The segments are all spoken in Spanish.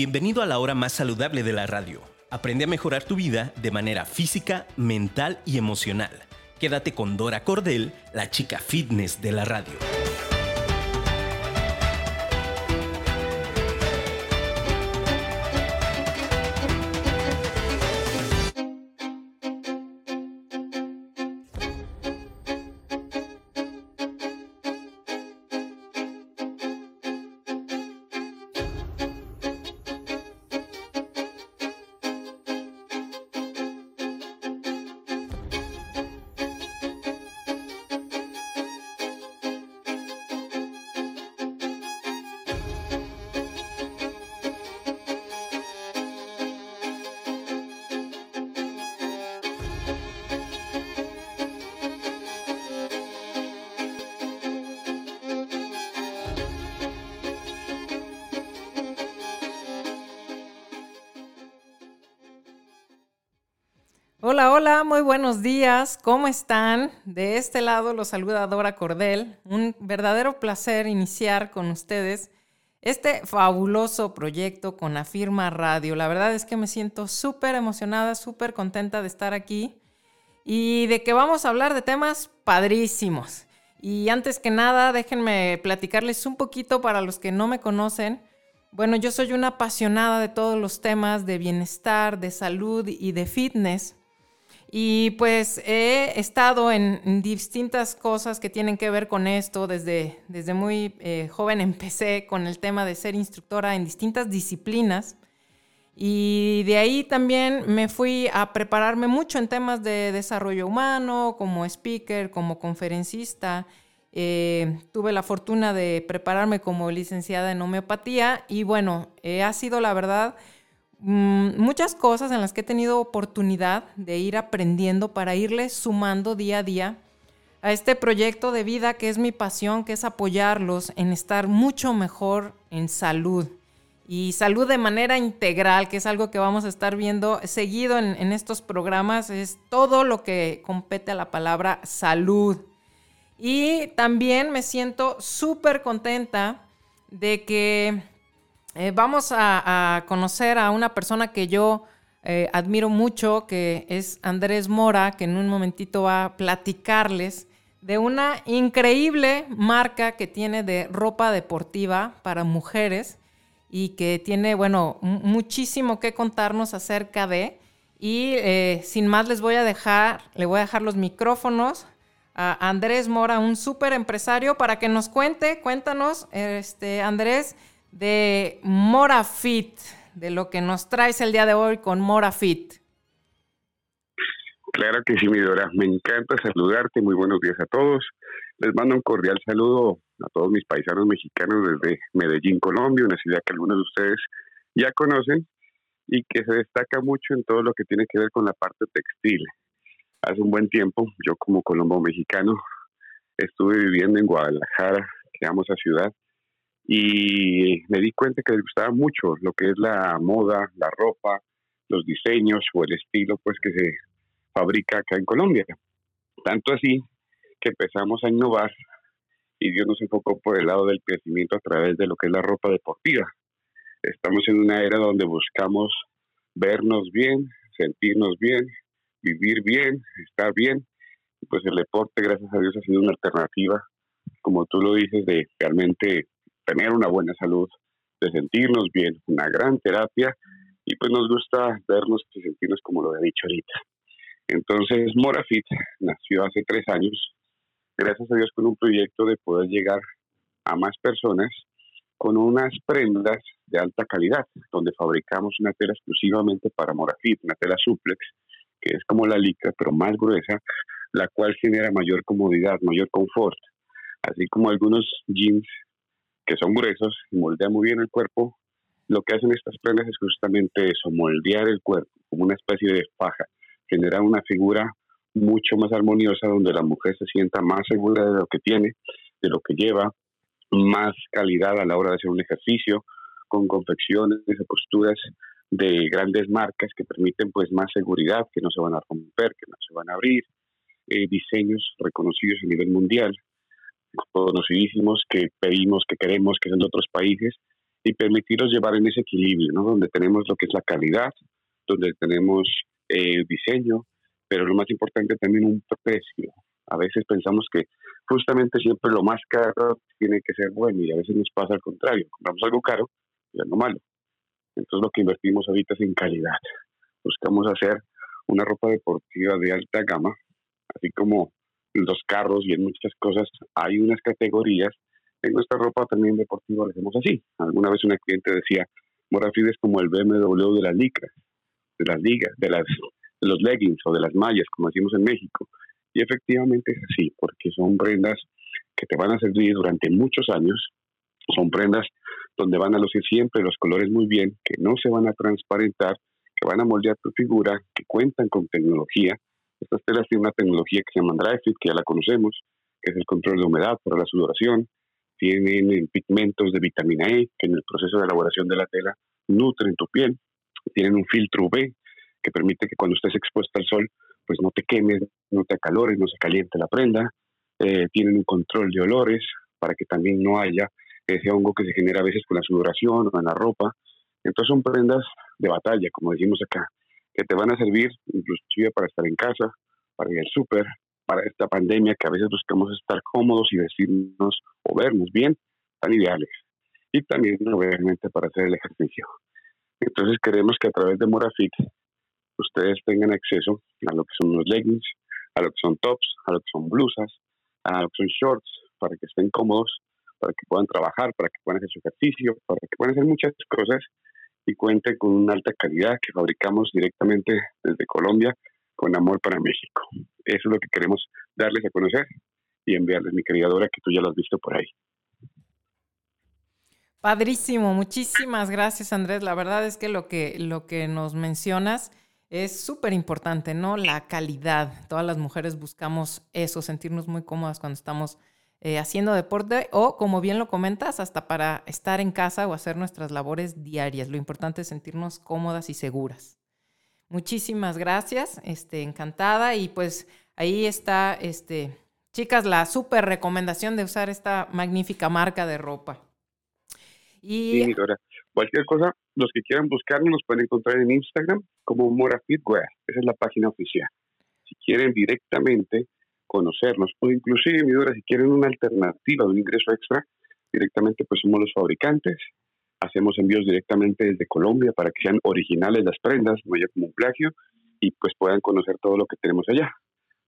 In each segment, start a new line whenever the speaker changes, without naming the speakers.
Bienvenido a la hora más saludable de la radio. Aprende a mejorar tu vida de manera física, mental y emocional. Quédate con Dora Cordel, la chica fitness de la radio.
Buenos días. ¿Cómo están? De este lado los saluda Dora Cordel. Un verdadero placer iniciar con ustedes este fabuloso proyecto con Afirma Radio. La verdad es que me siento súper emocionada, súper contenta de estar aquí y de que vamos a hablar de temas padrísimos. Y antes que nada, déjenme platicarles un poquito para los que no me conocen. Bueno, yo soy una apasionada de todos los temas de bienestar, de salud y de fitness. Y pues he estado en, distintas cosas que tienen que ver con esto. Desde, desde muy eh, joven empecé con el tema de ser instructora en distintas disciplinas. Y de ahí también me fui a prepararme mucho en temas de desarrollo humano, como speaker, como conferencista. Eh, tuve la fortuna de prepararme como licenciada en homeopatía y bueno, eh, ha sido la verdad muchas cosas en las que he tenido oportunidad de ir aprendiendo para irle sumando día a día a este proyecto de vida que es mi pasión, que es apoyarlos en estar mucho mejor en salud. Y salud de manera integral, que es algo que vamos a estar viendo seguido en, en estos programas, es todo lo que compete a la palabra salud. Y también me siento súper contenta de que eh, vamos a, conocer a una persona que yo eh, admiro mucho, que es Andrés Mora, que en un momentito va a platicarles de una increíble marca que tiene de ropa deportiva para mujeres y que tiene, bueno, muchísimo que contarnos acerca de. Y eh, sin más les voy a dejar, le voy a dejar los micrófonos a Andrés Mora, un súper empresario, para que nos cuente, cuéntanos, este, Andrés, de Morafit, de lo que nos traes el día de hoy con Morafit.
Claro que sí, mi Dora. Me encanta saludarte. Muy buenos días a todos. Les mando un cordial saludo a todos mis paisanos mexicanos desde Medellín, Colombia, una ciudad que algunos de ustedes ya conocen y que se destaca mucho en todo lo que tiene que ver con la parte textil. Hace un buen tiempo, yo como colombo mexicano, estuve viviendo en Guadalajara, que amo esa ciudad, y me di cuenta que les gustaba mucho lo que es la moda, la ropa, los diseños o el estilo pues que se fabrica acá en Colombia. Tanto así que empezamos a innovar y Dios nos enfocó por el lado del crecimiento a través de lo que es la ropa deportiva. Estamos en una era donde buscamos vernos bien, sentirnos bien, vivir bien, estar bien. Y pues el deporte, gracias a Dios, ha sido una alternativa, como tú lo dices, de realmente tener una buena salud, de sentirnos bien, una gran terapia y pues nos gusta vernos y sentirnos como lo he dicho ahorita. Entonces Morafit nació hace tres años, gracias a Dios con un proyecto de poder llegar a más personas con unas prendas de alta calidad, donde fabricamos una tela exclusivamente para Morafit, una tela suplex, que es como la licra, pero más gruesa, la cual genera mayor comodidad, mayor confort, así como algunos jeans que son gruesos y moldean muy bien el cuerpo, lo que hacen estas prendas es justamente eso, moldear el cuerpo como una especie de faja, generar una figura mucho más armoniosa donde la mujer se sienta más segura de lo que tiene, de lo que lleva, más calidad a la hora de hacer un ejercicio, con confecciones, de posturas de grandes marcas que permiten pues más seguridad, que no se van a romper, que no se van a abrir, eh, diseños reconocidos a nivel mundial, conocidísimos que pedimos, que queremos, que son de otros países y permitirlos llevar en ese equilibrio, ¿no? Donde tenemos lo que es la calidad, donde tenemos eh, diseño, pero lo más importante también un precio. A veces pensamos que justamente siempre lo más caro tiene que ser bueno y a veces nos pasa al contrario, compramos algo caro y algo malo. Entonces lo que invertimos ahorita es en calidad. Buscamos hacer una ropa deportiva de alta gama, así como en los carros y en muchas cosas hay unas categorías. En nuestra ropa también deportiva lo hacemos así. Alguna vez una cliente decía, Morafid es como el BMW de las licras, de las ligas, de, las, de los leggings o de las mallas, como decimos en México. Y efectivamente es así, porque son prendas que te van a servir durante muchos años, son prendas donde van a lucir siempre los colores muy bien, que no se van a transparentar, que van a moldear tu figura, que cuentan con tecnología. Estas telas tienen una tecnología que se llama DryFit, que ya la conocemos, que es el control de humedad para la sudoración. Tienen pigmentos de vitamina E, que en el proceso de elaboración de la tela nutren tu piel. Tienen un filtro UV, que permite que cuando estés expuesta al sol, pues no te quemes, no te acalores, no se caliente la prenda. Eh, tienen un control de olores para que también no haya ese hongo que se genera a veces con la sudoración o en la ropa. Entonces son prendas de batalla, como decimos acá, que te van a servir inclusive para estar en casa, para ir al súper, para esta pandemia que a veces buscamos estar cómodos y vestirnos o vernos bien, tan ideales. Y también, obviamente, para hacer el ejercicio. Entonces queremos que a través de Morafit ustedes tengan acceso a lo que son los leggings, a lo que son tops, a lo que son blusas, a lo que son shorts, para que estén cómodos, para que puedan trabajar, para que puedan hacer su ejercicio, para que puedan hacer muchas cosas y cuente con una alta calidad que fabricamos directamente desde Colombia con amor para México. Eso es lo que queremos darles a conocer y enviarles, mi querida Dora, que tú ya lo has visto por ahí.
Padrísimo, muchísimas gracias Andrés. La verdad es que lo que, lo que nos mencionas es súper importante, ¿no? La calidad. Todas las mujeres buscamos eso, sentirnos muy cómodas cuando estamos eh, haciendo deporte o, como bien lo comentas, hasta para estar en casa o hacer nuestras labores diarias. Lo importante es sentirnos cómodas y seguras. Muchísimas gracias, este, encantada. Y pues ahí está, este, chicas, la súper recomendación de usar esta magnífica marca de ropa.
Y... Sí, Cualquier cosa, los que quieran buscarnos nos pueden encontrar en Instagram como Mora Fitwear. Esa es la página oficial. Si quieren directamente conocernos o inclusive, mi si quieren una alternativa de un ingreso extra, directamente pues somos los fabricantes. Hacemos envíos directamente desde Colombia para que sean originales las prendas, no haya como un plagio y pues puedan conocer todo lo que tenemos allá.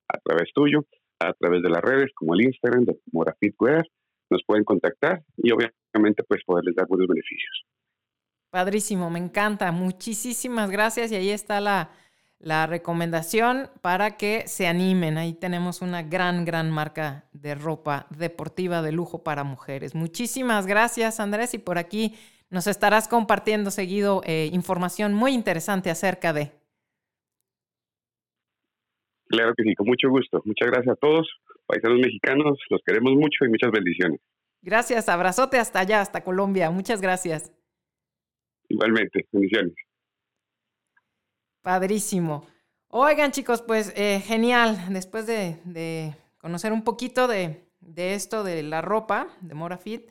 A través tuyo, a través de las redes como el Instagram de Mora Fitwear, nos pueden contactar y obviamente pues poderles dar buenos beneficios.
Padrísimo, me encanta. Muchísimas gracias. Y ahí está la, la, recomendación para que se animen. Ahí tenemos una gran, gran marca de ropa deportiva de lujo para mujeres. Muchísimas gracias, Andrés. Y por aquí nos estarás compartiendo seguido eh, información muy interesante acerca de.
Claro que sí, con mucho gusto. Muchas gracias a todos, paisanos mexicanos. Los queremos mucho y muchas bendiciones.
Gracias, abrazote hasta allá, hasta Colombia. Muchas gracias.
Igualmente, bendiciones.
Padrísimo. Oigan chicos, pues eh, genial, después de, conocer un poquito de, esto de la ropa de Morafit,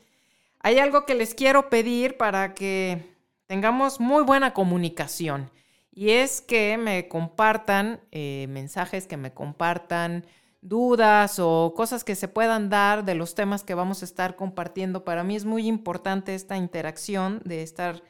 hay algo que les quiero pedir para que tengamos muy buena comunicación y es que me compartan eh, mensajes, que me compartan dudas o cosas que se puedan dar de los temas que vamos a estar compartiendo. Para mí es muy importante esta interacción de estar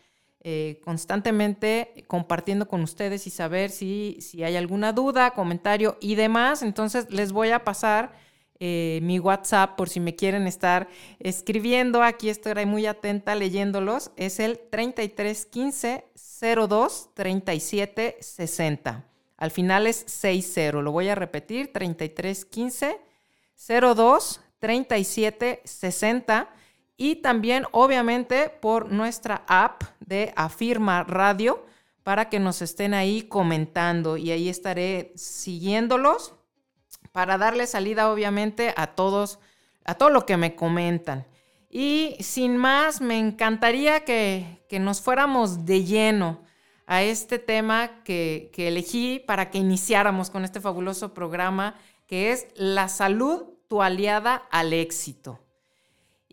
eh, constantemente compartiendo con ustedes y saber si, hay alguna duda, comentario y demás. Entonces les voy a pasar eh, mi WhatsApp por si me quieren estar escribiendo. Aquí estoy muy atenta leyéndolos. Es el 3315 02 37 60. Al final es 60. Lo voy a repetir. 3315 02 37 60 y también obviamente por nuestra app de Afirma Radio para que nos estén ahí comentando y ahí estaré siguiéndolos para darle salida obviamente a todos, a todo lo que me comentan. Y sin más, me encantaría que, nos fuéramos de lleno a este tema que, que elegí para que iniciáramos con este fabuloso programa que es la salud, tu aliada al éxito.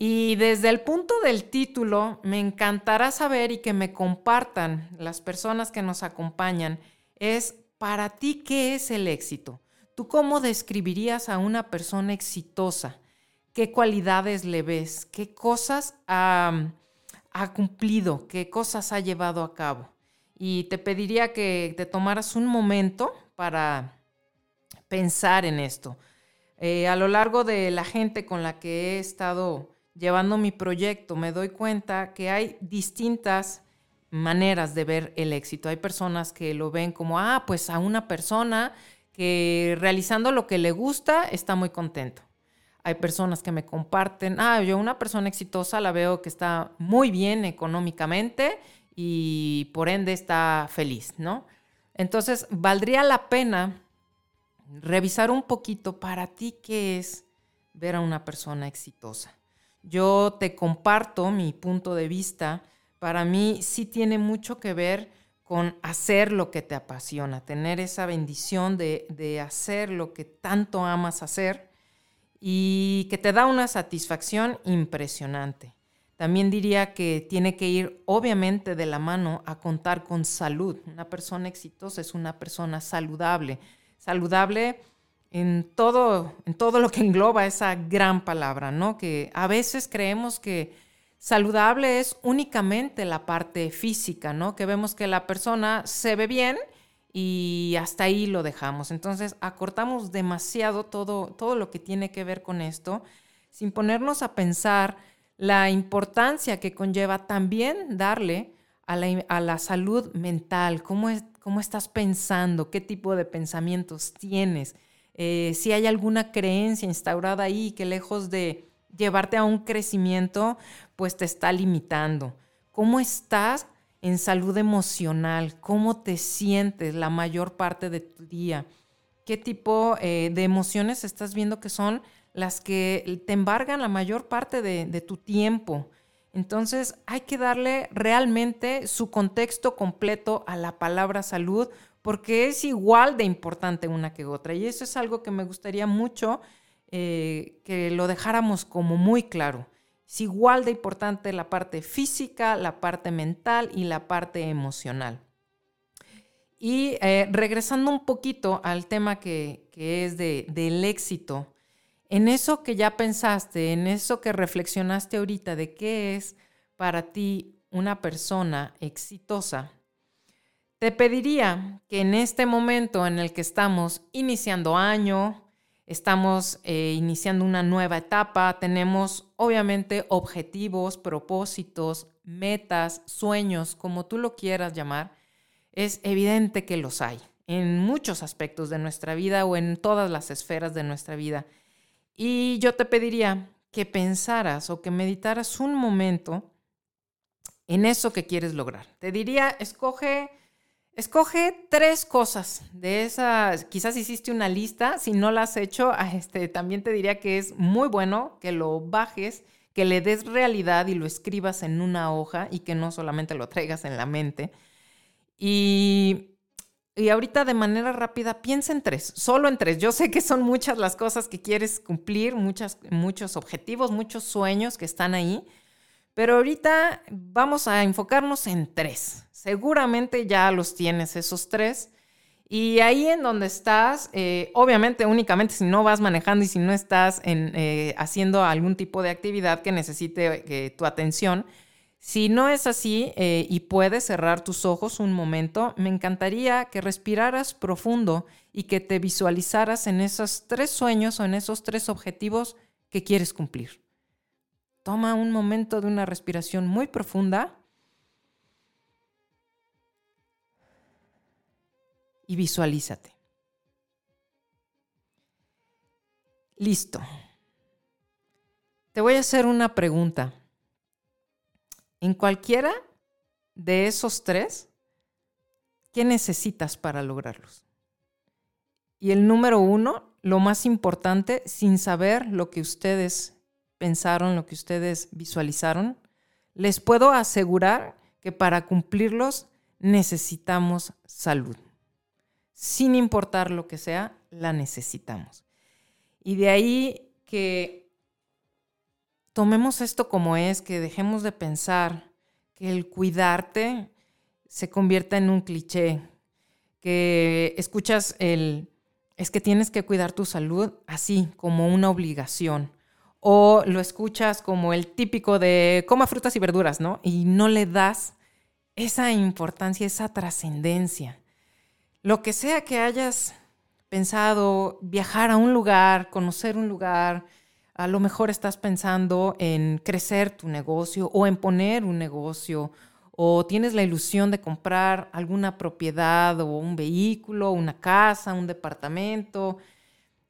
Y desde el punto del título, me encantará saber y que me compartan las personas que nos acompañan, es para ti, ¿qué es el éxito? ¿Tú cómo describirías a una persona exitosa? ¿Qué cualidades le ves? ¿Qué cosas ha, cumplido? ¿Qué cosas ha llevado a cabo? Y te pediría que te tomaras un momento para pensar en esto. Eh, a lo largo de la gente con la que he estado llevando mi proyecto, me doy cuenta que hay distintas maneras de ver el éxito. Hay personas que lo ven como, ah, pues a una persona que realizando lo que le gusta está muy contento. Hay personas que me comparten, ah, yo una persona exitosa la veo que está muy bien económicamente y por ende está feliz, ¿no? Entonces, valdría la pena revisar un poquito para ti qué es ver a una persona exitosa. Yo te comparto mi punto de vista. Para mí sí tiene mucho que ver con hacer lo que te apasiona, tener esa bendición de, hacer lo que tanto amas hacer y que te da una satisfacción impresionante. También diría que tiene que ir obviamente de la mano a contar con salud. Una persona exitosa es una persona saludable. Saludable en todo, en todo lo que engloba esa gran palabra, ¿no? Que a veces creemos que saludable es únicamente la parte física, ¿no? Que vemos que la persona se ve bien y hasta ahí lo dejamos. Entonces, acortamos demasiado todo, todo lo que tiene que ver con esto, sin ponernos a pensar la importancia que conlleva también darle a la, a la salud mental, cómo, es, cómo estás pensando, qué tipo de pensamientos tienes eh, si hay alguna creencia instaurada ahí que lejos de llevarte a un crecimiento, pues te está limitando. ¿Cómo estás en salud emocional? ¿Cómo te sientes la mayor parte de tu día? ¿Qué tipo eh, de emociones estás viendo que son las que te embargan la mayor parte de tu tiempo? Entonces hay que darle realmente su contexto completo a la palabra salud porque es igual de importante una que otra. Y eso es algo que me gustaría mucho eh, que lo dejáramos como muy claro. Es igual de importante la parte física, la parte mental y la parte emocional. Y eh, regresando un poquito al tema que, es del éxito, en eso que ya pensaste, en eso que reflexionaste ahorita de qué es para ti una persona exitosa, te pediría que en este momento en el que estamos iniciando año, estamos eh, iniciando una nueva etapa, tenemos obviamente objetivos, propósitos, metas, sueños, como tú lo quieras llamar, es evidente que los hay en muchos aspectos de nuestra vida o en todas las esferas de nuestra vida. Y yo te pediría que pensaras o que meditaras un momento en eso que quieres lograr. Te diría, escoge Escoge tres cosas de esas. Quizás hiciste una lista. Si no la has hecho, este, también te diría que es muy bueno que lo bajes, que le des realidad y lo escribas en una hoja y que no solamente lo traigas en la mente. Y, y ahorita de manera rápida, piensa en tres, solo en tres. Yo sé que son muchas las cosas que quieres cumplir, muchas, muchos objetivos, muchos sueños que están ahí. Pero ahorita vamos a enfocarnos en tres. Seguramente ya los tienes esos tres. Y ahí en donde estás, eh, obviamente únicamente si no vas manejando y si no estás eh, haciendo algún tipo de actividad que necesite eh, tu atención, si no es así y puedes cerrar tus ojos un momento, me encantaría que respiraras profundo y que te visualizaras en esos tres sueños o en esos tres objetivos que quieres cumplir. Toma un momento de una respiración muy profunda y visualízate. Listo. Te voy a hacer una pregunta. En cualquiera de esos tres, ¿qué necesitas para lograrlos? Y el número uno, lo más importante, sin saber lo que ustedes pensaron, lo que ustedes visualizaron, les puedo asegurar que para cumplirlos necesitamos salud. Sin importar lo que sea, la necesitamos. Y de ahí que tomemos esto como es, que dejemos de pensar que el cuidarte se convierta en un cliché, que escuchas el, es que tienes que cuidar tu salud así, como una obligación. O lo escuchas como el típico de coma frutas y verduras, ¿no? Y no le das esa importancia, esa trascendencia. Lo que sea que hayas pensado, viajar a un lugar, conocer un lugar, a lo mejor estás pensando en crecer tu negocio o en poner un negocio o tienes la ilusión de comprar alguna propiedad o un vehículo, una casa, un departamento,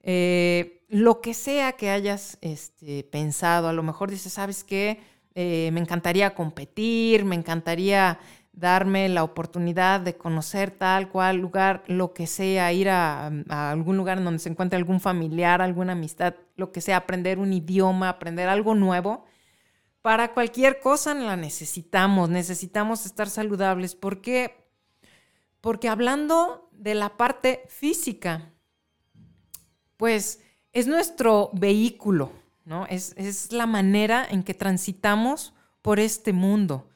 eh, lo que sea que hayas este, pensado, a lo mejor dices, ¿sabes qué? Eh, me encantaría competir, me encantaría darme la oportunidad de conocer tal cual lugar, lo que sea, ir a, algún lugar donde se encuentre algún familiar, alguna amistad, lo que sea, aprender un idioma, aprender algo nuevo para cualquier cosa la necesitamos, necesitamos estar saludables. ¿Por qué? Porque hablando de la parte física, pues es nuestro vehículo, ¿no? Es, es la manera en que transitamos por este mundo.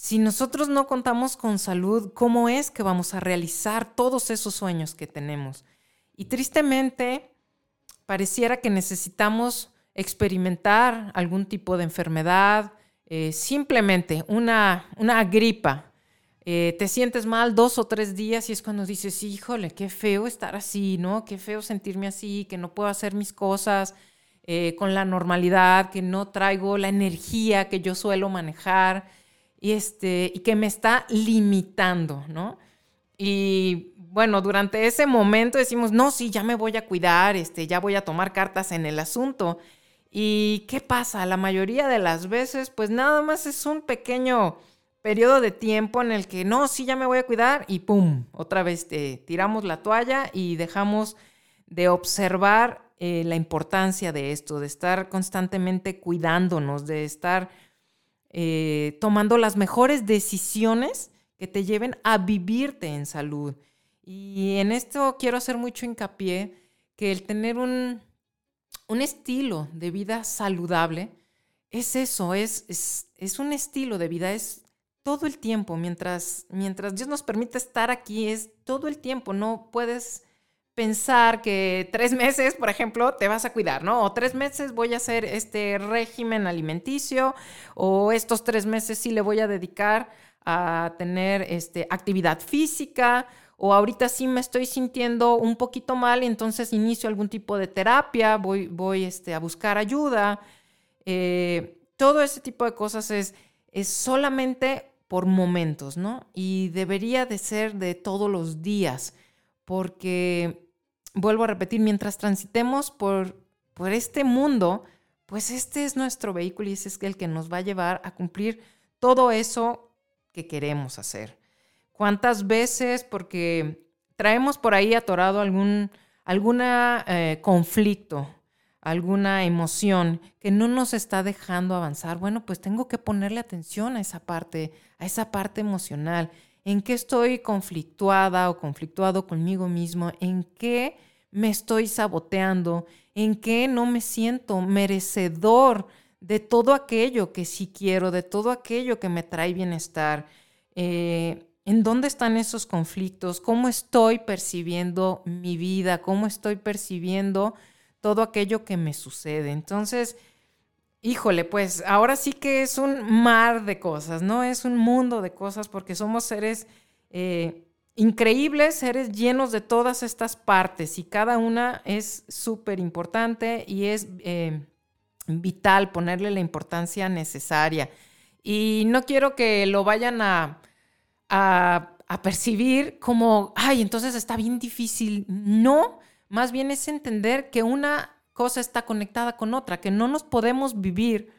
Si nosotros no contamos con salud, ¿cómo es que vamos a realizar todos esos sueños que tenemos? Y tristemente, pareciera que necesitamos experimentar algún tipo de enfermedad, eh, simplemente una, una gripa. Eh, te sientes mal dos o tres días y es cuando dices, híjole, qué feo estar así, ¿no? Qué feo sentirme así, que no puedo hacer mis cosas eh, con la normalidad, que no traigo la energía que yo suelo manejar y, este, y que me está limitando, ¿no? Y bueno, durante ese momento decimos, no, sí, ya me voy a cuidar, este, ya voy a tomar cartas en el asunto. ¿Y qué pasa? La mayoría de las veces, pues nada más es un pequeño periodo de tiempo en el que no, sí, ya me voy a cuidar y ¡pum! Otra vez tiramos la toalla y dejamos de observar eh, la importancia de esto, de estar constantemente cuidándonos, de estar eh, tomando las mejores decisiones que te lleven a vivirte en salud. Y en esto quiero hacer mucho hincapié que el tener un, un estilo de vida saludable es eso, es, es, un estilo de vida, es todo el tiempo, mientras, mientras Dios nos permite estar aquí, es todo el tiempo, no puedes pensar que tres meses, por ejemplo, te vas a cuidar, ¿no? O tres meses voy a hacer este régimen alimenticio, o estos tres meses sí le voy a dedicar a tener este, actividad física, o ahorita sí me estoy sintiendo un poquito mal entonces inicio algún tipo de terapia, voy, voy este, a buscar ayuda. Eh, todo ese tipo de cosas es, es solamente por momentos, ¿no? Y debería de ser de todos los días, porque, vuelvo a repetir, mientras transitemos por, por este mundo, pues este es nuestro vehículo y ese es el que nos va a llevar a cumplir todo eso que queremos hacer. ¿Cuántas veces? Porque traemos por ahí atorado algún alguna, eh, conflicto, alguna emoción que no nos está dejando avanzar. Bueno, pues tengo que ponerle atención a esa parte, a esa parte emocional. ¿En qué estoy conflictuada o conflictuado conmigo mismo? ¿En qué me estoy saboteando? ¿En qué no me siento merecedor de todo aquello que sí quiero, de todo aquello que me trae bienestar? Eh, ¿En dónde están esos conflictos? ¿Cómo estoy percibiendo mi vida? ¿Cómo estoy percibiendo todo aquello que me sucede? Entonces, híjole, pues ahora sí que es un mar de cosas, ¿no? Es un mundo de cosas porque somos seres eh, increíbles, seres llenos de todas estas partes y cada una es súper importante y es eh, vital ponerle la importancia necesaria. Y no quiero que lo vayan a a, percibir como, ay, entonces está bien difícil. No, más bien es entender que una cosa está conectada con otra, que no nos podemos vivir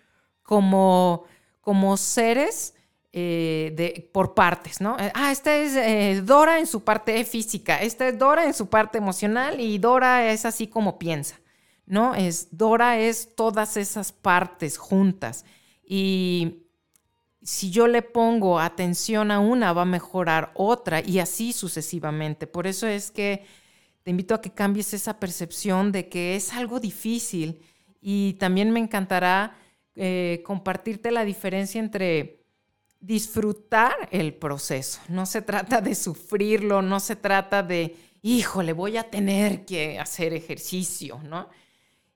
como, como seres eh, de, por partes, ¿no? Eh, ah, esta es eh, Dora en su parte física, esta es Dora en su parte emocional y Dora es así como piensa, ¿no? Es Dora es todas esas partes juntas. Y si yo le pongo atención a una, va a mejorar otra y así sucesivamente. Por eso es que te invito a que cambies esa percepción de que es algo difícil y también me encantará compartirte la diferencia entre disfrutar el proceso. No se trata de sufrirlo, no se trata de, híjole, voy a tener que hacer ejercicio, ¿no?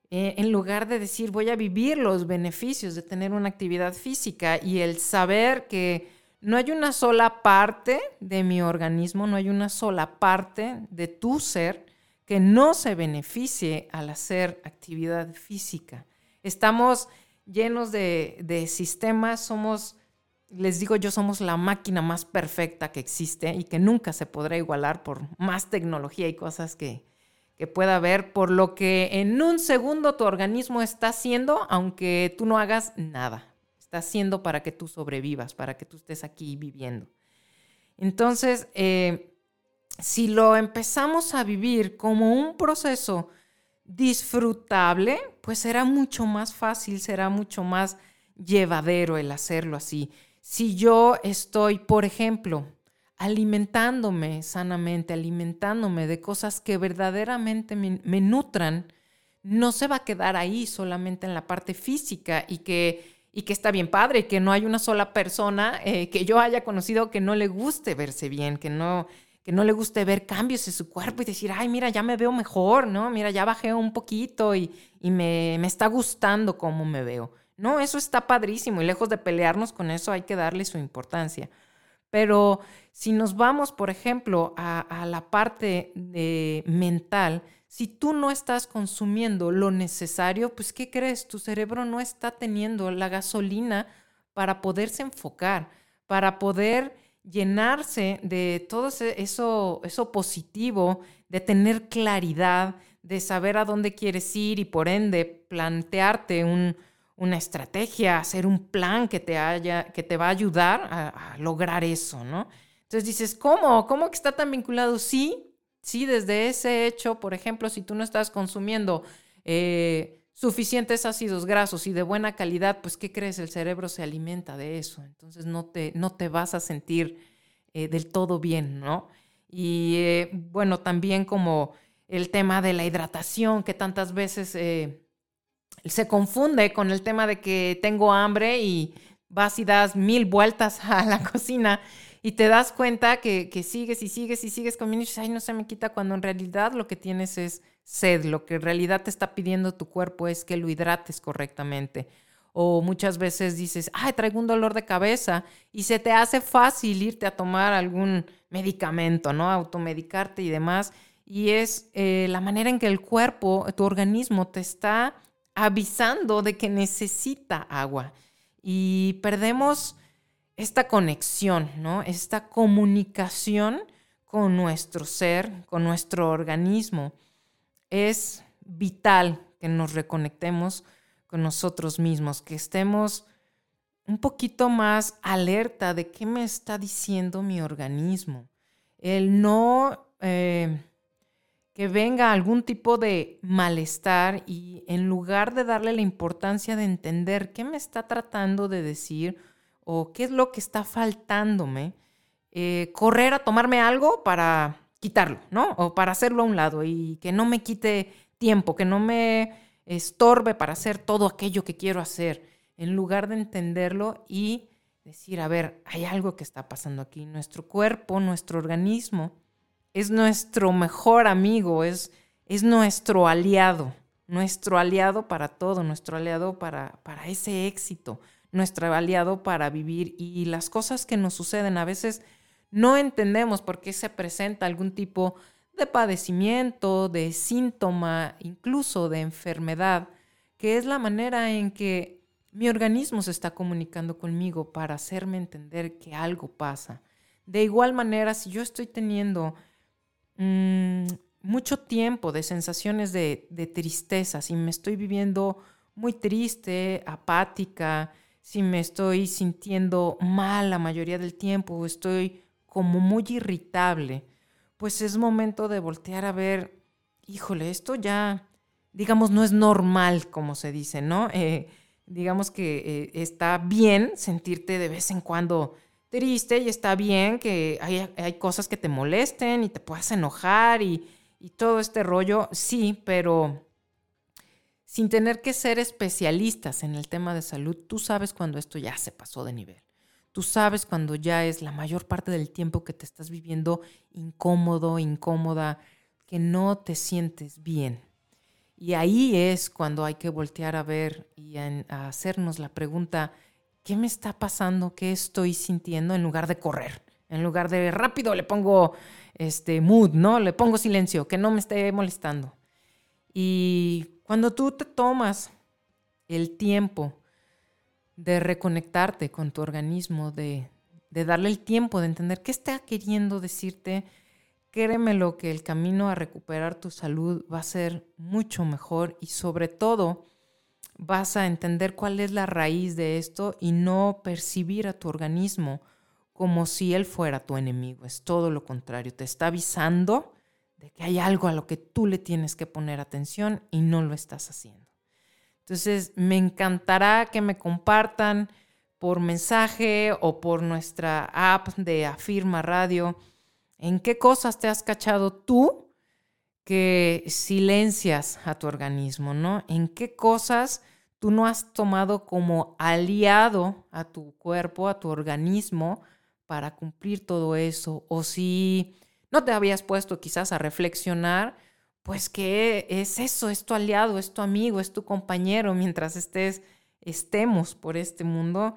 Eh, en lugar de decir, voy a vivir los beneficios de tener una actividad física y el saber que no hay una sola parte de mi organismo, no hay una sola parte de tu ser que no se beneficie al hacer actividad física. Estamos llenos de, sistemas, somos, les digo yo, somos la máquina más perfecta que existe y que nunca se podrá igualar por más tecnología y cosas que, que pueda haber, por lo que en un segundo tu organismo está haciendo, aunque tú no hagas nada. Está haciendo para que tú sobrevivas, para que tú estés aquí viviendo. Entonces, eh, si lo empezamos a vivir como un proceso disfrutable, pues será mucho más fácil, será mucho más llevadero el hacerlo así. Si yo estoy, por ejemplo, alimentándome sanamente, alimentándome de cosas que verdaderamente me, nutran, no se va a quedar ahí solamente en la parte física y que, y que está bien padre, que no hay una sola persona eh, que yo haya conocido que no le guste verse bien, que no, que no le guste ver cambios en su cuerpo y decir, ay, mira, ya me veo mejor, ¿no? Mira, ya bajé un poquito y, me, me, está gustando cómo me veo. No, eso está padrísimo y lejos de pelearnos con eso hay que darle su importancia. Pero si nos vamos, por ejemplo, a, a la parte de mental, si tú no estás consumiendo lo necesario, pues ¿qué crees? Tu cerebro no está teniendo la gasolina para poderse enfocar, para poder llenarse de todo eso, eso positivo, de tener claridad, de saber a dónde quieres ir y por ende plantearte una estrategia, hacer un plan que te, haya, que te va a ayudar a, lograr eso, ¿no? Entonces dices, ¿cómo? ¿Cómo que está tan vinculado? Sí, sí, desde ese hecho, por ejemplo, si tú no estás consumiendo eh, suficientes ácidos grasos y de buena calidad, pues ¿qué crees? El cerebro se alimenta de eso, entonces no te, no te vas a sentir eh, del todo bien, ¿no? Y eh, bueno, también como el tema de la hidratación, que tantas veces se confunde con el tema de que tengo hambre y vas y das mil vueltas a la cocina y te das cuenta que, que sigues y sigues y sigues comiendo y dices, ay, no se me quita, cuando en realidad lo que tienes es sed, lo que en realidad te está pidiendo tu cuerpo es que lo hidrates correctamente. O muchas veces dices, ay, traigo un dolor de cabeza y se te hace fácil irte a tomar algún medicamento, ¿no? Automedicarte y demás. Y es eh, la manera en que el cuerpo, tu organismo te está avisando de que necesita agua. Y perdemos esta conexión, ¿no? Esta comunicación con nuestro ser, con nuestro organismo. Es vital que nos reconectemos con nosotros mismos, que estemos un poquito más alerta de qué me está diciendo mi organismo. El no eh, que venga algún tipo de malestar y en lugar de darle la importancia de entender qué me está tratando de decir, o qué es lo que está faltándome, eh, correr a tomarme algo para quitarlo, ¿no? O para hacerlo a un lado y que no me quite tiempo, que no me estorbe para hacer todo aquello que quiero hacer, en lugar de entenderlo y decir, a ver, hay algo que está pasando aquí. Nuestro cuerpo, nuestro organismo, es nuestro mejor amigo, es, es nuestro aliado, nuestro aliado para todo, nuestro aliado para, para ese éxito, nuestro aliado para vivir y las cosas que nos suceden a veces no entendemos por qué se presenta algún tipo de padecimiento, de síntoma, incluso de enfermedad, que es la manera en que mi organismo se está comunicando conmigo para hacerme entender que algo pasa. De igual manera, si yo estoy teniendo mm, mucho tiempo de sensaciones de, tristeza, si me estoy viviendo muy triste, apática, si me estoy sintiendo mal la mayoría del tiempo o estoy como muy irritable, pues es momento de voltear a ver, híjole, esto ya, digamos, no es normal, como se dice, ¿no? Eh, digamos que eh, está bien sentirte de vez en cuando triste y está bien que hay, cosas que te molesten y te puedas enojar y, y todo este rollo, sí, pero sin tener que ser especialistas en el tema de salud, tú sabes cuando esto ya se pasó de nivel. Tú sabes cuando ya es la mayor parte del tiempo que te estás viviendo incómodo, incómoda, que no te sientes bien. Y ahí es cuando hay que voltear a ver y a, hacernos la pregunta, ¿qué me está pasando? ¿Qué estoy sintiendo? En lugar de correr, en lugar de rápido le pongo este mood, ¿no? Le pongo silencio, que no me esté molestando. Y cuando tú te tomas el tiempo de reconectarte con tu organismo, de, de darle el tiempo de entender qué está queriendo decirte, créemelo que el camino a recuperar tu salud va a ser mucho mejor y sobre todo vas a entender cuál es la raíz de esto y no percibir a tu organismo como si él fuera tu enemigo. Es todo lo contrario, te está avisando de que hay algo a lo que tú le tienes que poner atención y no lo estás haciendo. Entonces, me encantará que me compartan por mensaje o por nuestra app de Afirma Radio ¿En qué cosas te has cachado tú que silencias a tu organismo, ¿no? ¿En qué cosas tú no has tomado como aliado a tu cuerpo, a tu organismo, para cumplir todo eso? O si no te habías puesto quizás a reflexionar, pues ¿qué es eso, es tu aliado, es tu amigo, es tu compañero mientras estés, estemos por este mundo,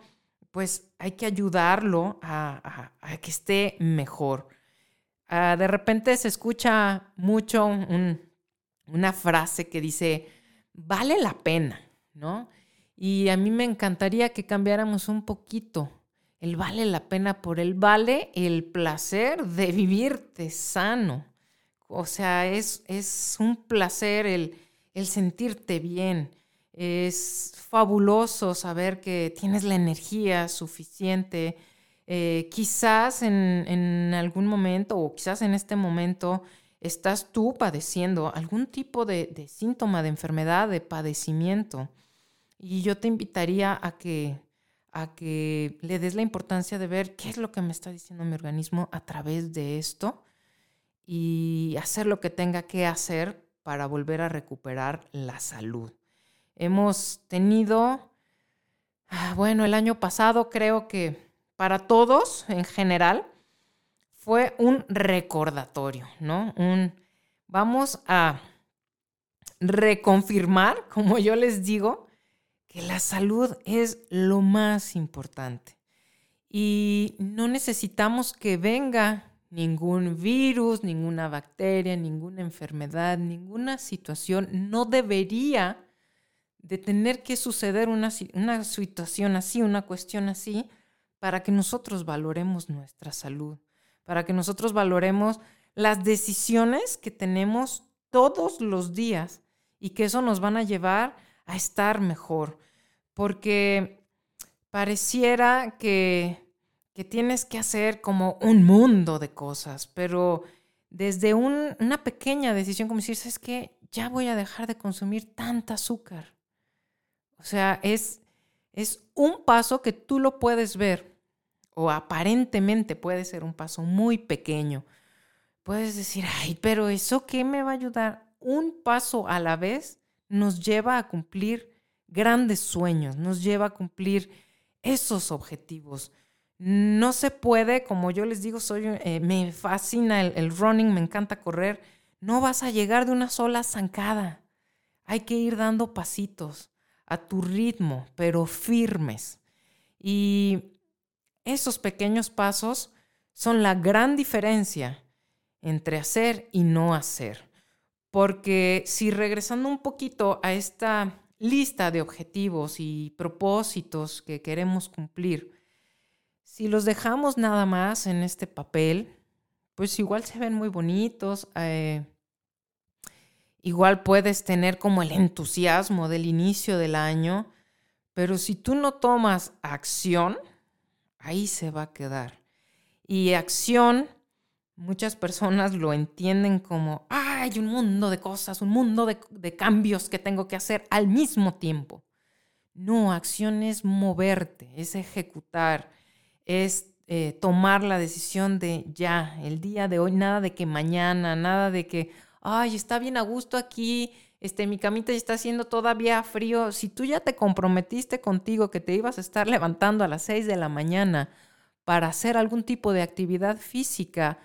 pues hay que ayudarlo a, a que esté mejor. Ah, de repente se escucha mucho una frase que dice, vale la pena, ¿no? Y a mí me encantaría que cambiáramos un poquito el vale la pena por el vale el placer de vivirte sano. O sea, es, es un placer el, el sentirte bien. Es fabuloso saber que tienes la energía suficiente eh, quizás en, algún momento o quizás en este momento estás tú padeciendo algún tipo de, de, síntoma de enfermedad, de padecimiento. Y yo te invitaría a que, a que le des la importancia de ver qué es lo que me está diciendo mi organismo a través de esto y hacer lo que tenga que hacer para volver a recuperar la salud. Hemos tenido, ah, bueno, el año pasado creo que para todos en general, fue un recordatorio, ¿no? Un, vamos a reconfirmar, como yo les digo, que la salud es lo más importante. Y no necesitamos que venga ningún virus, ninguna bacteria, ninguna enfermedad, ninguna situación. No debería de tener que suceder una, una situación así, una cuestión así, para que nosotros valoremos nuestra salud, para que nosotros valoremos las decisiones que tenemos todos los días y que eso nos van a llevar a estar mejor, porque pareciera que, que tienes que hacer como un mundo de cosas, pero desde una pequeña decisión como decir, es que ya voy a dejar de consumir tanta azúcar. O sea, es es un paso que tú lo puedes ver o aparentemente puede ser un paso muy pequeño. Puedes decir, ay, pero eso qué me va a ayudar? Un paso a la vez nos lleva a cumplir grandes sueños, nos lleva a cumplir esos objetivos. No se puede, como yo les digo, soy, eh, me fascina el, el running, me encanta correr. No vas a llegar de una sola zancada. Hay que ir dando pasitos a tu ritmo, pero firmes. Y esos pequeños pasos son la gran diferencia entre hacer y no hacer. Porque si regresando un poquito a esta lista de objetivos y propósitos que queremos cumplir, si los dejamos nada más en este papel, pues igual se ven muy bonitos, eh, Igual puedes tener como el entusiasmo del inicio del año, pero si tú no tomas acción, ahí se va a quedar. Y acción, muchas personas lo entienden como, hay un mundo de cosas, un mundo de, cambios que tengo que hacer al mismo tiempo. No, acción es moverte, es ejecutar, es eh, tomar la decisión de ya, el día de hoy, nada de que mañana, nada de que, ay, está bien a gusto aquí este, mi camita ya está haciendo todavía frío. Si tú ya te comprometiste contigo que te ibas a estar levantando a las 6 de la mañana para hacer algún tipo de actividad física,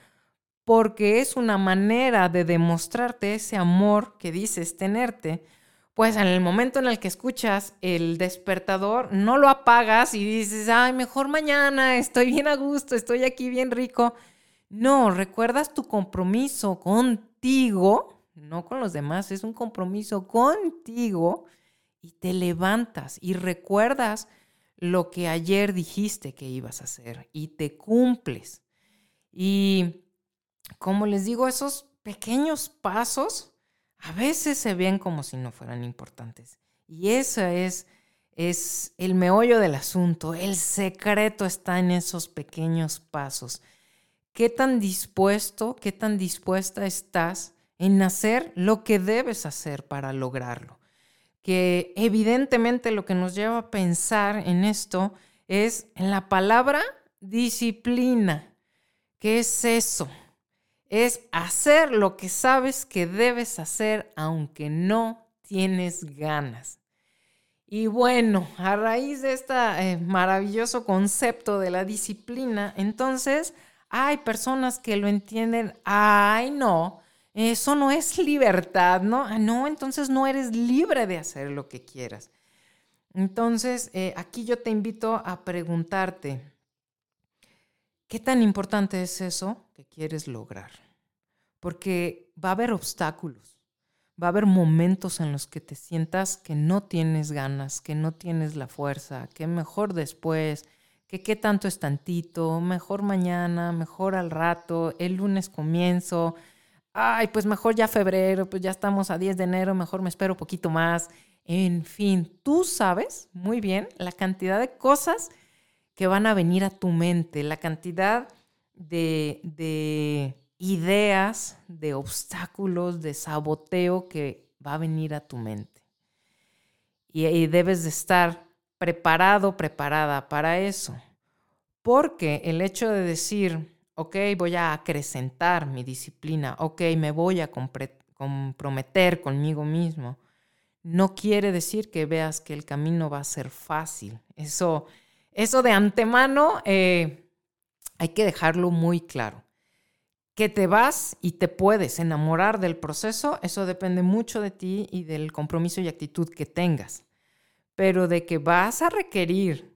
porque es una manera de demostrarte ese amor que dices tenerte, pues en el momento en el que escuchas el despertador, no lo apagas y dices, ay, mejor mañana, estoy bien a gusto, estoy aquí bien rico. No, recuerdas tu compromiso contigo, no con los demás, es un compromiso contigo y te levantas y recuerdas lo que ayer dijiste que ibas a hacer y te cumples. Y como les digo, esos pequeños pasos a veces se ven como si no fueran importantes. Y eso es, es el meollo del asunto. El secreto está en esos pequeños pasos. ¿Qué tan dispuesto, qué tan dispuesta estás en hacer lo que debes hacer para lograrlo? Que evidentemente lo que nos lleva a pensar en esto es en la palabra disciplina. ¿Qué es eso? es hacer lo que sabes que debes hacer aunque no tienes ganas. Y bueno, a raíz de este maravilloso concepto de la disciplina, entonces hay personas que lo entienden, ay no, eso no es libertad, ¿no? Ah, no, entonces no eres libre de hacer lo que quieras. Entonces, eh, aquí yo te invito a preguntarte, ¿qué tan importante es eso que quieres lograr? porque va a haber obstáculos, va a haber momentos en los que te sientas que no tienes ganas, que no tienes la fuerza, que mejor después, que qué tanto es tantito, mejor mañana, mejor al rato, el lunes comienzo, ay, pues mejor ya febrero, pues ya estamos a 10 de enero, mejor me espero un poquito más. En fin, tú sabes muy bien la cantidad de cosas que van a venir a tu mente, la cantidad de, de ideas de obstáculos, de saboteo que va a venir a tu mente. Y, debes de estar preparado, preparada para eso. Porque el hecho de decir, ok, voy a acrecentar mi disciplina, ok, me voy a comprometer conmigo mismo, no quiere decir que veas que el camino va a ser fácil. Eso, eso de antemano eh, hay que dejarlo muy claro. Que te vas y te puedes enamorar del proceso, eso depende mucho de ti y del compromiso y actitud que tengas. Pero de que vas a requerir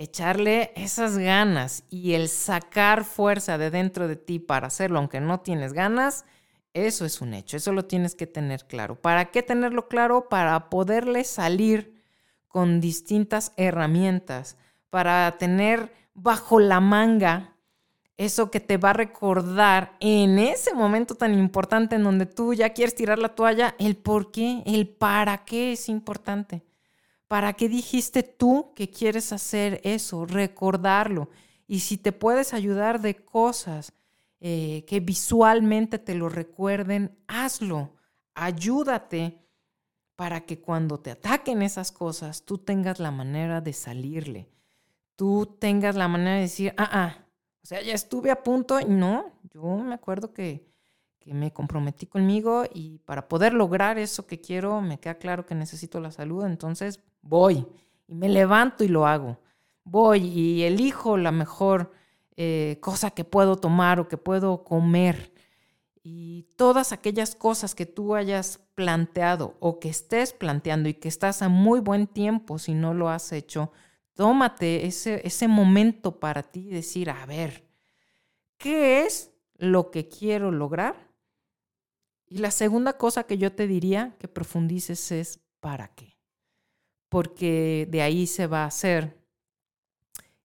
echarle esas ganas y el sacar fuerza de dentro de ti para hacerlo, aunque no tienes ganas, eso es un hecho, eso lo tienes que tener claro. ¿Para qué tenerlo claro? Para poderle salir con distintas herramientas, para tener bajo la manga eso que te va a recordar en ese momento tan importante en donde tú ya quieres tirar la toalla, el por qué, el para qué es importante. ¿Para qué dijiste tú que quieres hacer eso? Recordarlo. Y si te puedes ayudar de cosas eh, que visualmente te lo recuerden, hazlo. Ayúdate para que cuando te ataquen esas cosas, tú tengas la manera de salirle. Tú tengas la manera de decir, ah, ah, o sea, ya estuve a punto y no, yo me acuerdo que, que me comprometí conmigo y para poder lograr eso que quiero, me queda claro que necesito la salud, entonces voy y me levanto y lo hago. Voy y elijo la mejor eh, cosa que puedo tomar o que puedo comer. Y todas aquellas cosas que tú hayas planteado o que estés planteando y que estás a muy buen tiempo si no lo has hecho, tómate ese, ese momento para ti y decir, a ver, ¿qué es lo que quiero lograr? Y la segunda cosa que yo te diría que profundices es ¿para qué? Porque de ahí se va a hacer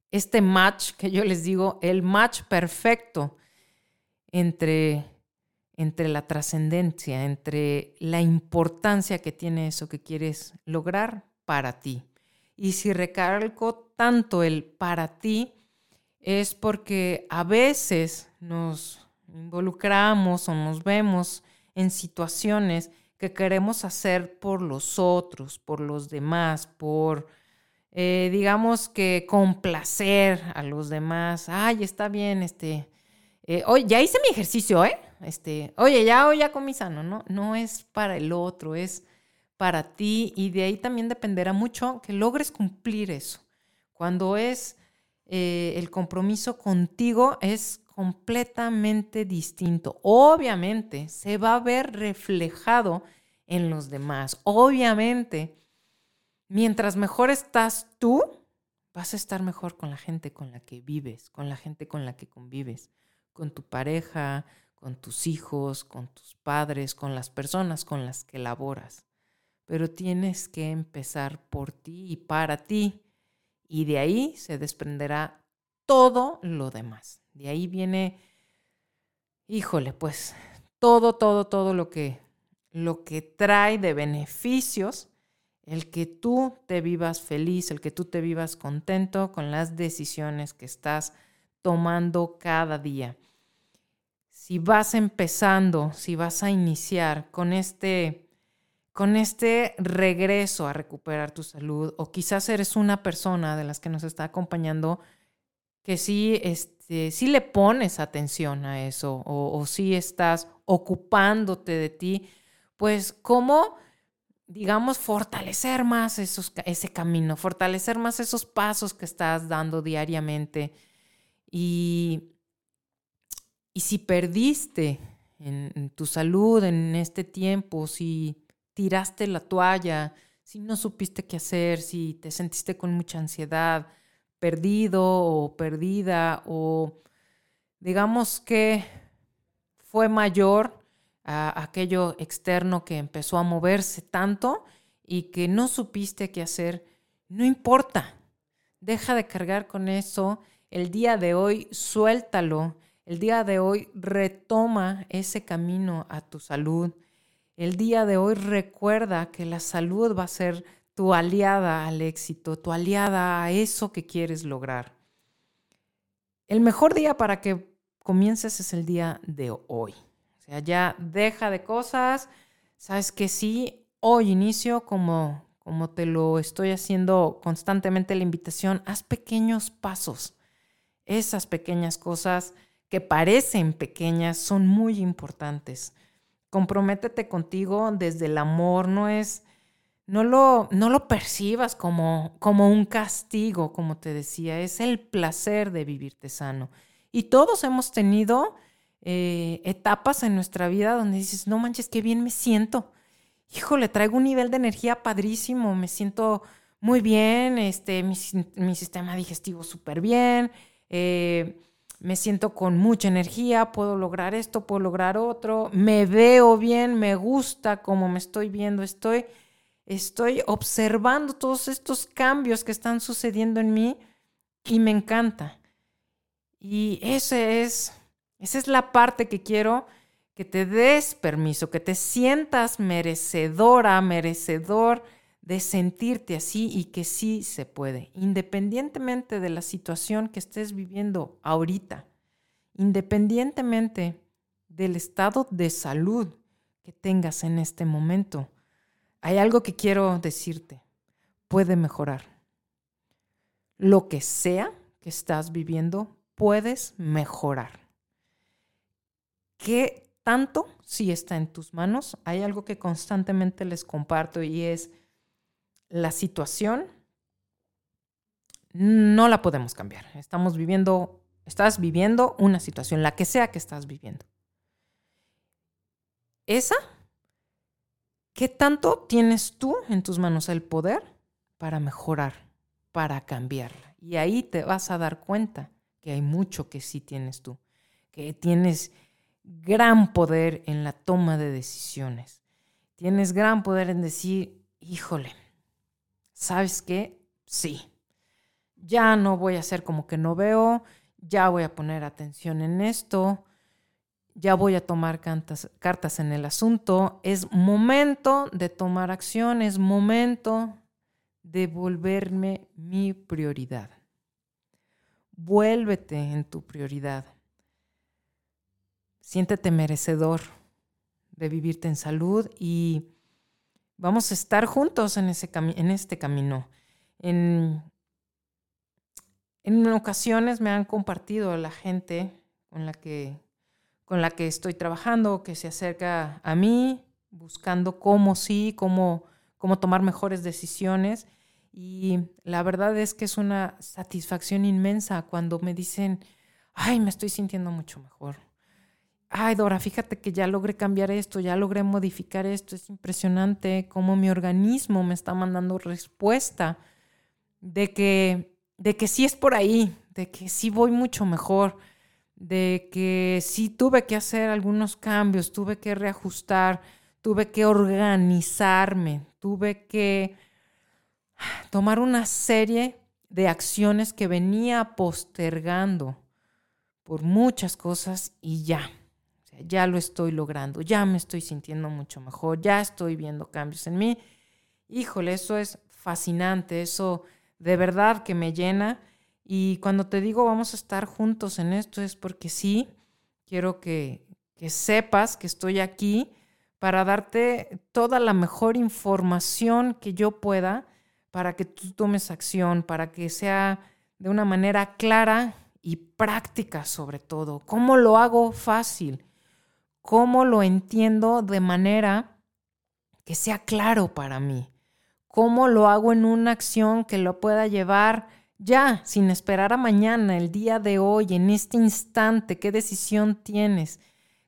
este match que yo les digo, el match perfecto entre, entre la trascendencia, entre la importancia que tiene eso que quieres lograr para ti. Y si recalco tanto el para ti, es porque a veces nos involucramos o nos vemos en situaciones que queremos hacer por los otros, por los demás, por, eh, digamos que complacer a los demás. Ay, está bien, este, eh, ya hice mi ejercicio, ¿eh? Este, oye, ya hoy ya comí sano, ¿no? No es para el otro, es para ti y de ahí también dependerá mucho que logres cumplir eso. Cuando es eh, el compromiso contigo es completamente distinto. Obviamente se va a ver reflejado en los demás. Obviamente, mientras mejor estás tú, vas a estar mejor con la gente con la que vives, con la gente con la que convives, con tu pareja, con tus hijos, con tus padres, con las personas con las que laboras. Pero tienes que empezar por ti y para ti. Y de ahí se desprenderá todo lo demás. De ahí viene, híjole, pues todo, todo, todo lo que, lo que trae de beneficios el que tú te vivas feliz, el que tú te vivas contento con las decisiones que estás tomando cada día. Si vas empezando, si vas a iniciar con este, con este regreso a recuperar tu salud, o quizás eres una persona de las que nos está acompañando que sí, este, sí le pones atención a eso, o, sí estás ocupándote de ti, pues cómo digamos, fortalecer más esos, ese camino, fortalecer más esos pasos que estás dando diariamente. Y, y si perdiste en, tu salud en este tiempo, si tiraste la toalla, si no supiste qué hacer, si te sentiste con mucha ansiedad, perdido o perdida, o digamos que fue mayor a aquello externo que empezó a moverse tanto y que no supiste qué hacer, no importa. Deja de cargar con eso. El día de hoy suéltalo. El día de hoy retoma ese camino a tu salud. El día de hoy recuerda que la salud va a ser tu aliada al éxito, tu aliada a eso que quieres lograr. El mejor día para que comiences es el día de hoy. O sea, ya deja de cosas. Sabes que sí, hoy inicio como, como te lo estoy haciendo constantemente la invitación, haz pequeños pasos. Esas pequeñas cosas que parecen pequeñas son muy importantes. Comprométete contigo desde el amor, no es no lo, no lo percibas como, como un castigo, como te decía, es el placer de vivirte sano. Y todos hemos tenido eh, etapas en nuestra vida donde dices, no manches, qué bien me siento. Híjole, traigo un nivel de energía padrísimo, me siento muy bien, este, mi, sistema digestivo súper bien, eh, me siento con mucha energía, puedo lograr esto, puedo lograr otro, me veo bien, me gusta como me estoy viendo, estoy, estoy observando todos estos cambios que están sucediendo en mí y me encanta. Y ese es esa es la parte que quiero que te des permiso, que te sientas merecedora, merecedor de sentirte así y que sí se puede, independientemente de la situación que estés viviendo ahorita, independientemente del estado de salud que tengas en este momento. Hay algo que quiero decirte, puede mejorar. Lo que sea que estás viviendo, puedes mejorar. ¿Qué tanto si está en tus manos? Hay algo que constantemente les comparto y es la situación no la podemos cambiar. Estamos viviendo, estás viviendo una situación, la que sea que estás viviendo. Esa, ¿qué tanto tienes tú en tus manos el poder para mejorar, para cambiarla? Y ahí te vas a dar cuenta que hay mucho que sí tienes tú, que tienes gran poder en la toma de decisiones. Tienes gran poder en decir, híjole, ¿sabes qué? Sí, ya no voy a hacer como que no veo, ya voy a poner atención en esto, ya voy a tomar cartas, en el asunto. Es momento de tomar acción, es momento de volverme mi prioridad. Vuélvete en tu prioridad. Siéntete merecedor de vivirte en salud y vamos a estar juntos en, ese en este camino. En, en ocasiones me han compartido la gente con la que, con la que estoy trabajando, que se acerca a mí, buscando cómo sí, cómo, cómo tomar mejores decisiones. Y la verdad es que es una satisfacción inmensa cuando me dicen, ay, me estoy sintiendo mucho mejor. Ay, Dora, fíjate que ya logré cambiar esto, ya logré modificar esto. Es impresionante cómo mi organismo me está mandando respuesta de que, de que sí es por ahí, de que sí voy mucho mejor, de que sí tuve que hacer algunos cambios, tuve que reajustar, tuve que organizarme, tuve que tomar una serie de acciones que venía postergando por muchas cosas y ya, ya lo estoy logrando, ya me estoy sintiendo mucho mejor, ya estoy viendo cambios en mí. Híjole, eso es fascinante, eso de verdad que me llena. Y cuando te digo vamos a estar juntos en esto es porque sí, quiero que, que sepas que estoy aquí para darte toda la mejor información que yo pueda para que tú tomes acción, para que sea de una manera clara y práctica sobre todo. ¿Cómo lo hago fácil? ¿Cómo lo entiendo de manera que sea claro para mí? ¿Cómo lo hago en una acción que lo pueda llevar ya, sin esperar a mañana, el día de hoy, en este instante? ¿Qué decisión tienes?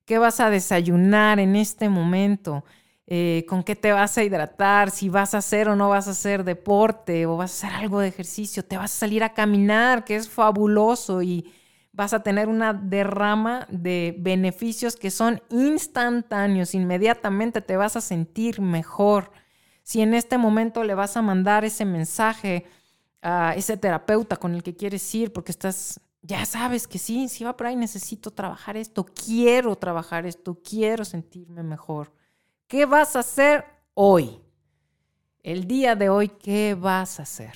¿Qué vas a desayunar en este momento? Eh, con qué te vas a hidratar, si vas a hacer o no vas a hacer deporte o vas a hacer algo de ejercicio, te vas a salir a caminar, que es fabuloso y vas a tener una derrama de beneficios que son instantáneos, inmediatamente te vas a sentir mejor. Si en este momento le vas a mandar ese mensaje a ese terapeuta con el que quieres ir, porque estás, ya sabes que sí, si va por ahí, necesito trabajar esto, quiero trabajar esto, quiero sentirme mejor ¿Qué vas a hacer hoy? El día de hoy, ¿qué vas a hacer?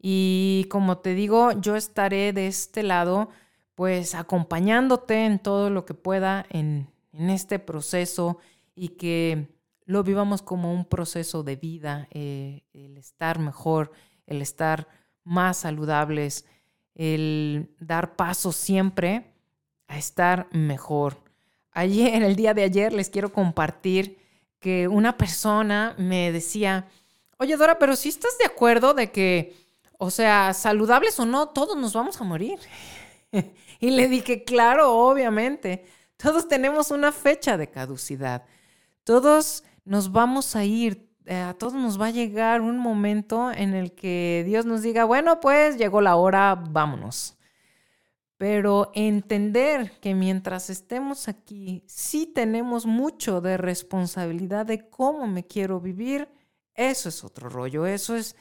Y como te digo, yo estaré de este lado, pues acompañándote en todo lo que pueda en, este proceso y que lo vivamos como un proceso de vida, eh, el estar mejor, el estar más saludables, el dar paso siempre a estar mejor. Ayer, el día de ayer, les quiero compartir que una persona me decía, oye Dora, pero si estás de acuerdo de que, o sea, saludables o no, todos nos vamos a morir. y le dije, claro, obviamente, todos tenemos una fecha de caducidad. Todos nos vamos a ir, eh, a todos nos va a llegar un momento en el que Dios nos diga, bueno, pues llegó la hora, vámonos. Pero entender que mientras estemos aquí, sí tenemos mucho de responsabilidad de cómo me quiero vivir, eso es otro rollo, eso es,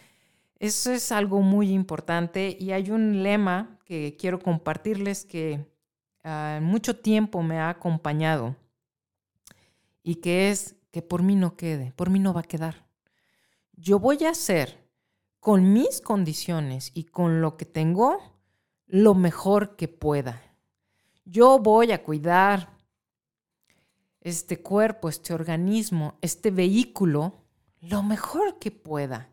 eso es algo muy importante y hay un lema que quiero compartirles que uh, mucho tiempo me ha acompañado y que es que por mí no quede, por mí no va a quedar. Yo voy a hacer con mis condiciones y con lo que tengo lo mejor que pueda. Yo voy a cuidar este cuerpo, este organismo, este vehículo, lo mejor que pueda.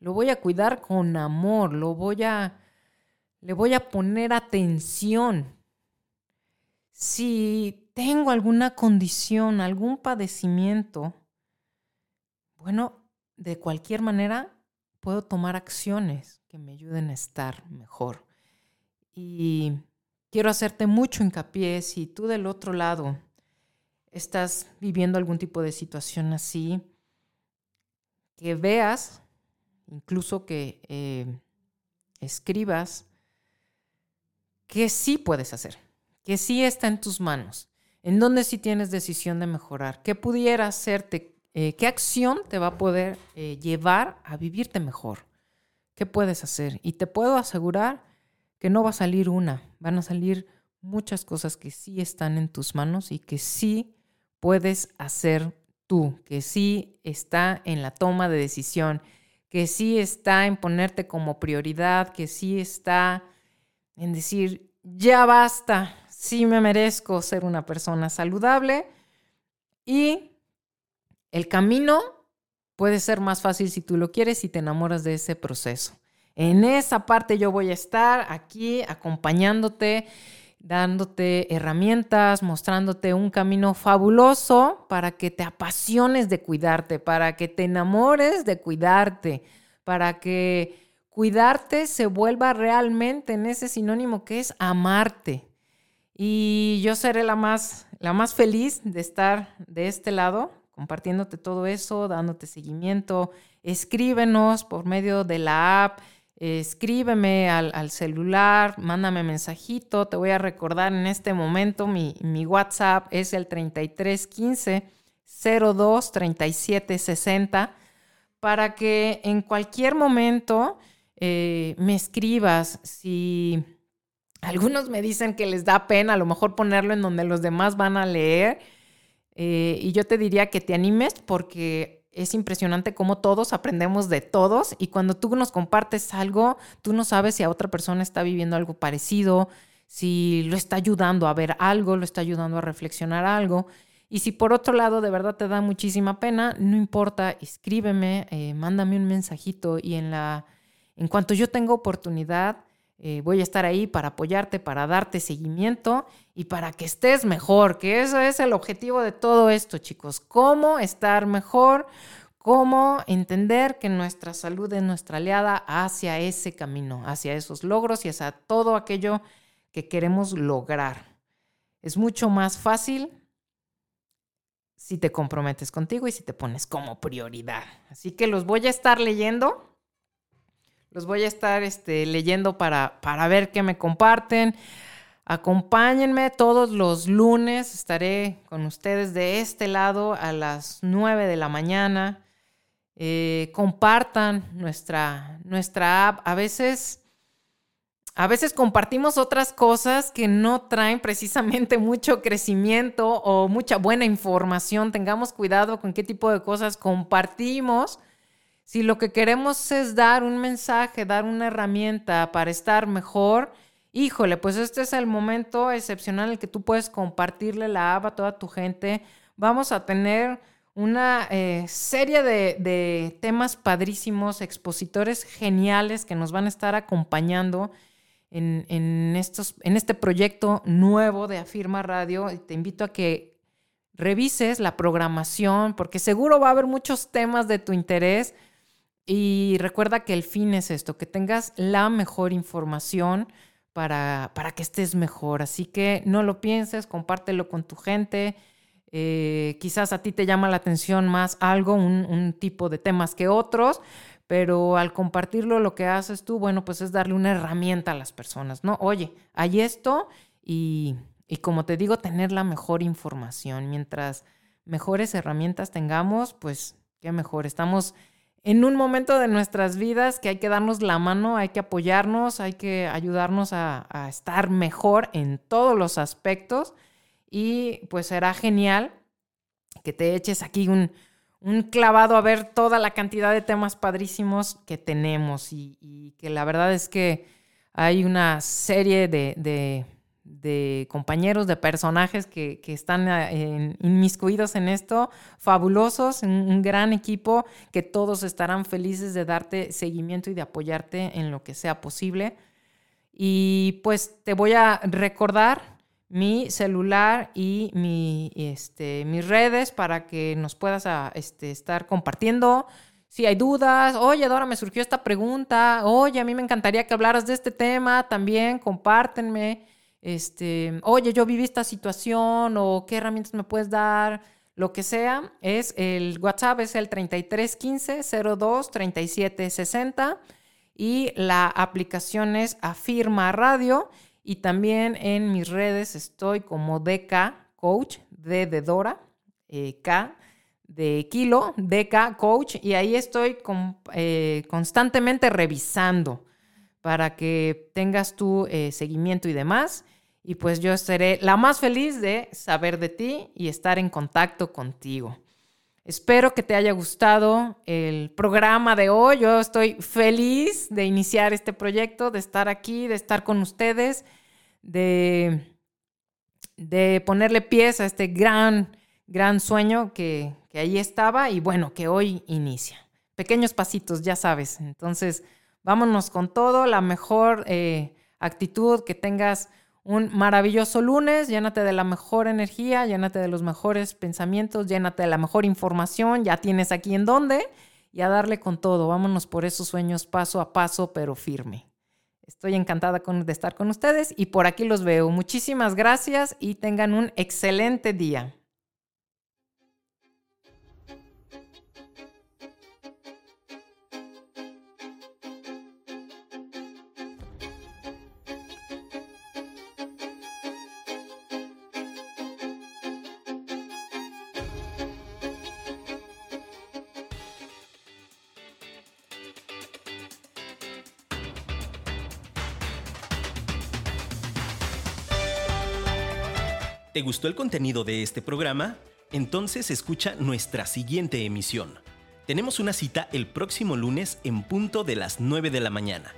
Lo voy a cuidar con amor, lo voy a le voy a poner atención. Si tengo alguna condición, algún padecimiento, bueno, de cualquier manera puedo tomar acciones que me ayuden a estar mejor. Y quiero hacerte mucho hincapié si tú del otro lado estás viviendo algún tipo de situación así, que veas, incluso que eh, escribas, que sí puedes hacer, que sí está en tus manos, en donde sí tienes decisión de mejorar, qué pudiera hacerte, eh, qué acción te va a poder eh, llevar a vivirte mejor, qué puedes hacer. Y te puedo asegurar que no va a salir una, van a salir muchas cosas que sí están en tus manos y que sí puedes hacer tú, que sí está en la toma de decisión, que sí está en ponerte como prioridad, que sí está en decir, ya basta, sí me merezco ser una persona saludable y el camino puede ser más fácil si tú lo quieres y te enamoras de ese proceso. En esa parte yo voy a estar aquí acompañándote, dándote herramientas, mostrándote un camino fabuloso para que te apasiones de cuidarte, para que te enamores de cuidarte, para que cuidarte se vuelva realmente en ese sinónimo que es amarte. Y yo seré la más, la más feliz de estar de este lado, compartiéndote todo eso, dándote seguimiento. Escríbenos por medio de la app escríbeme al, celular, mándame mensajito, te voy a recordar en este momento, mi, WhatsApp es el 3315 02 37 60 para que en cualquier momento eh, me escribas. Si algunos me dicen que les da pena a lo mejor ponerlo en donde los demás van a leer, eh, y yo te diría que te animes porque es impresionante cómo todos aprendemos de todos y cuando tú nos compartes algo, tú no sabes si a otra persona está viviendo algo parecido, si lo está ayudando a ver algo, lo está ayudando a reflexionar algo. Y si por otro lado de verdad te da muchísima pena, no importa, escríbeme, eh, mándame un mensajito y en la, en cuanto yo tenga oportunidad, eh, voy a estar ahí para apoyarte, para darte seguimiento y para que estés mejor, que eso es el objetivo de todo esto, chicos. Cómo estar mejor, cómo entender que nuestra salud es nuestra aliada hacia ese camino, hacia esos logros y hacia todo aquello que queremos lograr. Es mucho más fácil si te comprometes contigo y si te pones como prioridad. Así que los voy a estar leyendo los voy a estar este, leyendo para, para ver qué me comparten. Acompáñenme todos los lunes, estaré con ustedes de este lado a las 9 de la mañana. Eh, compartan nuestra, nuestra app. A veces, a veces compartimos otras cosas que no traen precisamente mucho crecimiento o mucha buena información. Tengamos cuidado con qué tipo de cosas compartimos si lo que queremos es dar un mensaje, dar una herramienta para estar mejor, híjole, pues este es el momento excepcional en el que tú puedes compartirle la app a toda tu gente. Vamos a tener una eh, serie de, temas padrísimos, expositores geniales que nos van a estar acompañando en, en este proyecto nuevo de Afirma Radio. Te invito a que revises la programación, porque seguro va a haber muchos temas de tu interés y recuerda que el fin es esto, que tengas la mejor información para, para que estés mejor. Así que no lo pienses, compártelo con tu gente. Eh, quizás a ti te llama la atención más algo, un, un, tipo de temas que otros, pero al compartirlo lo que haces tú, bueno, pues es darle una herramienta a las personas, ¿no? Oye, hay esto y, y como te digo, tener la mejor información. Mientras mejores herramientas tengamos, pues qué mejor. Estamos en un momento de nuestras vidas que hay que darnos la mano, hay que apoyarnos, hay que ayudarnos a, estar mejor en todos los aspectos. Y pues será genial que te eches aquí un, clavado a ver toda la cantidad de temas padrísimos que tenemos. Y, que la verdad es que hay una serie de de compañeros, de personajes que, están eh, inmiscuidos en esto, fabulosos, un, gran equipo que todos estarán felices de darte seguimiento y de apoyarte en lo que sea posible. Y pues te voy a recordar mi celular y mi, este, mis redes para que nos puedas ah, este, estar compartiendo. Si hay dudas, oye, Dora, me surgió esta pregunta, oye, a mí me encantaría que hablaras de este tema, también compártenme este, oye, yo viví esta situación o qué herramientas me puedes dar, lo que sea, es el WhatsApp es el 3315 02 37 60 y la aplicación es Afirma Radio y también en mis redes estoy como DK Coach, D de Dora, eh, K de Kilo, DK Coach y ahí estoy eh, constantemente revisando para que tengas tu eh, seguimiento y demás. Y pues yo seré la más feliz de saber de ti y estar en contacto contigo. Espero que te haya gustado el programa de hoy. Yo estoy feliz de iniciar este proyecto, de estar aquí, de estar con ustedes, de, de ponerle pies a este gran, gran sueño que, que ahí estaba y bueno, que hoy inicia. Pequeños pasitos, ya sabes. Entonces, vámonos con todo, la mejor eh, actitud, que tengas un maravilloso lunes, llénate de la mejor energía, llénate de los mejores pensamientos, llénate de la mejor información, ya tienes aquí en dónde y a darle con todo. Vámonos por esos sueños paso a paso, pero firme. Estoy encantada de estar con ustedes y por aquí los veo. Muchísimas gracias y tengan un excelente día.
¿Te gustó el contenido de este programa? Entonces escucha nuestra siguiente emisión. Tenemos una cita el próximo lunes en punto de las 9 de la mañana.